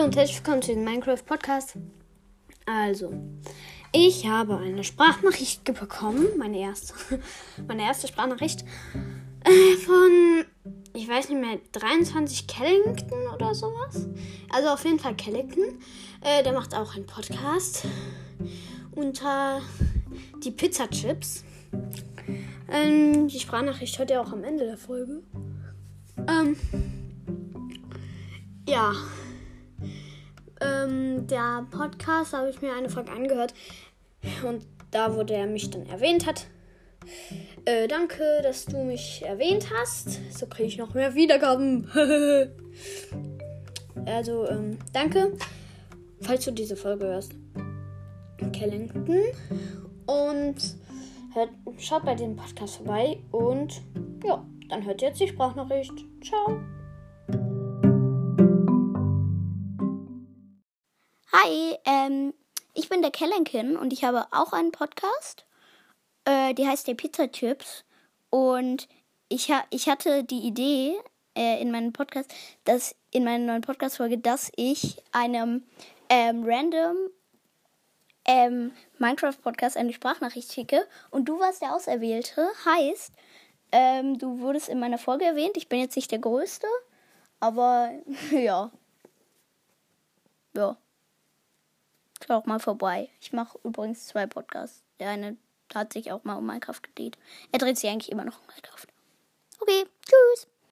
Hallo und herzlich willkommen zu dem Minecraft Podcast. Also, ich habe eine Sprachnachricht bekommen, meine erste, meine erste Sprachnachricht äh, von, ich weiß nicht mehr, 23 Kellington oder sowas. Also auf jeden Fall Kellington. Äh, der macht auch einen Podcast unter die Pizza Chips. Ähm, die Sprachnachricht hört ihr auch am Ende der Folge. Ähm, ja. Ähm, der Podcast habe ich mir eine Folge angehört und da, wo der mich dann erwähnt hat. Äh, danke, dass du mich erwähnt hast. So kriege ich noch mehr Wiedergaben. also, ähm, danke, falls du diese Folge hörst. Kellington. Und hört, schaut bei dem Podcast vorbei. Und ja, dann hört ihr jetzt die Sprachnachricht. Ciao. Hi, ähm, ich bin der Kellenkin und ich habe auch einen Podcast. Äh, die heißt der Pizza Chips. Und ich, ha ich hatte die Idee äh, in meinem Podcast, dass in meiner neuen Podcast-Folge, dass ich einem ähm, random ähm, Minecraft-Podcast eine Sprachnachricht schicke. Und du warst der Auserwählte. Heißt, ähm, du wurdest in meiner Folge erwähnt. Ich bin jetzt nicht der Größte, aber ja. Ja. Schau auch mal vorbei. Ich mache übrigens zwei Podcasts. Der eine hat sich auch mal um Minecraft gedreht. Er dreht sich eigentlich immer noch um Minecraft. Okay, tschüss.